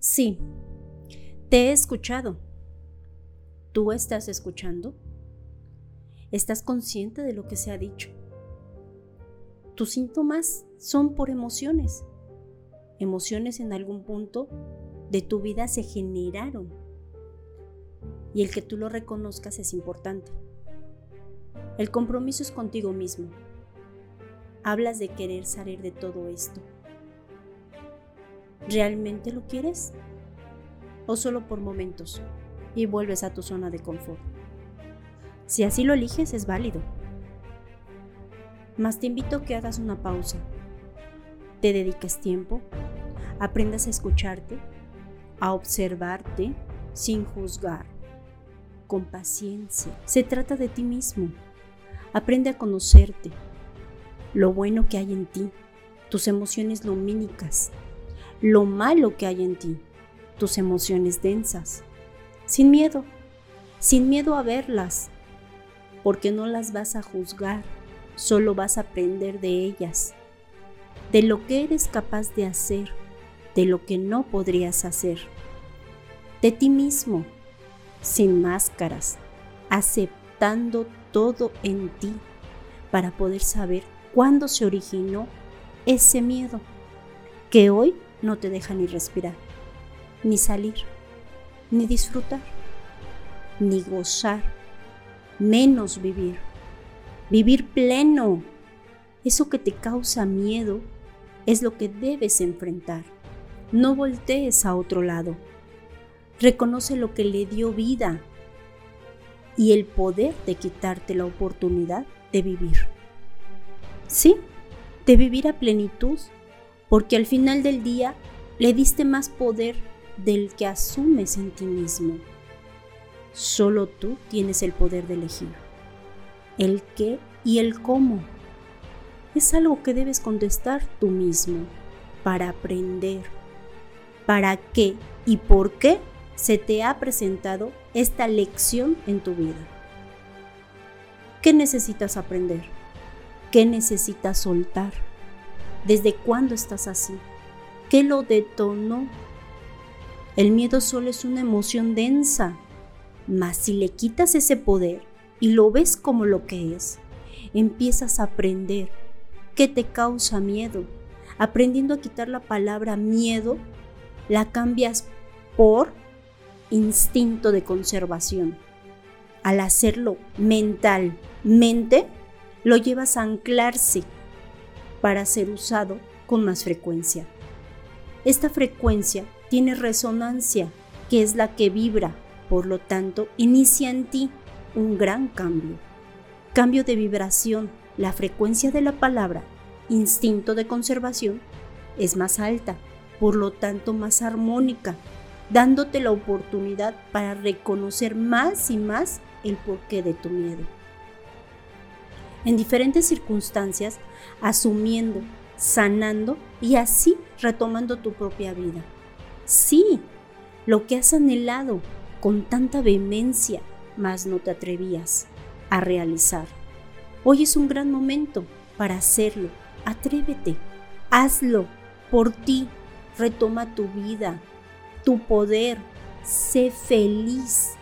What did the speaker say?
Sí, te he escuchado. ¿Tú estás escuchando? ¿Estás consciente de lo que se ha dicho? Tus síntomas son por emociones. Emociones en algún punto de tu vida se generaron. Y el que tú lo reconozcas es importante. El compromiso es contigo mismo. Hablas de querer salir de todo esto. ¿Realmente lo quieres? ¿O solo por momentos y vuelves a tu zona de confort? Si así lo eliges es válido. Mas te invito a que hagas una pausa, te dediques tiempo, aprendas a escucharte, a observarte sin juzgar, con paciencia. Se trata de ti mismo. Aprende a conocerte, lo bueno que hay en ti, tus emociones lumínicas, lo malo que hay en ti, tus emociones densas, sin miedo, sin miedo a verlas, porque no las vas a juzgar, solo vas a aprender de ellas, de lo que eres capaz de hacer, de lo que no podrías hacer, de ti mismo, sin máscaras, aceptando todo en ti. Para poder saber cuándo se originó ese miedo. Que hoy no te deja ni respirar, ni salir, ni disfrutar, ni gozar, menos vivir. Vivir pleno. Eso que te causa miedo es lo que debes enfrentar. No voltees a otro lado. Reconoce lo que le dio vida y el poder de quitarte la oportunidad de vivir. Sí, de vivir a plenitud porque al final del día le diste más poder del que asumes en ti mismo. Solo tú tienes el poder de elegir el qué y el cómo. Es algo que debes contestar tú mismo para aprender para qué y por qué se te ha presentado esta lección en tu vida. ¿Qué necesitas aprender? ¿Qué necesitas soltar? ¿Desde cuándo estás así? ¿Qué lo detonó? El miedo solo es una emoción densa, mas si le quitas ese poder y lo ves como lo que es, empiezas a aprender qué te causa miedo. Aprendiendo a quitar la palabra miedo, la cambias por instinto de conservación. Al hacerlo mentalmente, lo llevas a anclarse para ser usado con más frecuencia. Esta frecuencia tiene resonancia, que es la que vibra, por lo tanto, inicia en ti un gran cambio. Cambio de vibración, la frecuencia de la palabra instinto de conservación es más alta, por lo tanto más armónica, dándote la oportunidad para reconocer más y más el porqué de tu miedo en diferentes circunstancias, asumiendo, sanando y así retomando tu propia vida. Sí, lo que has anhelado con tanta vehemencia, mas no te atrevías a realizar. Hoy es un gran momento para hacerlo. Atrévete, hazlo por ti. Retoma tu vida, tu poder. Sé feliz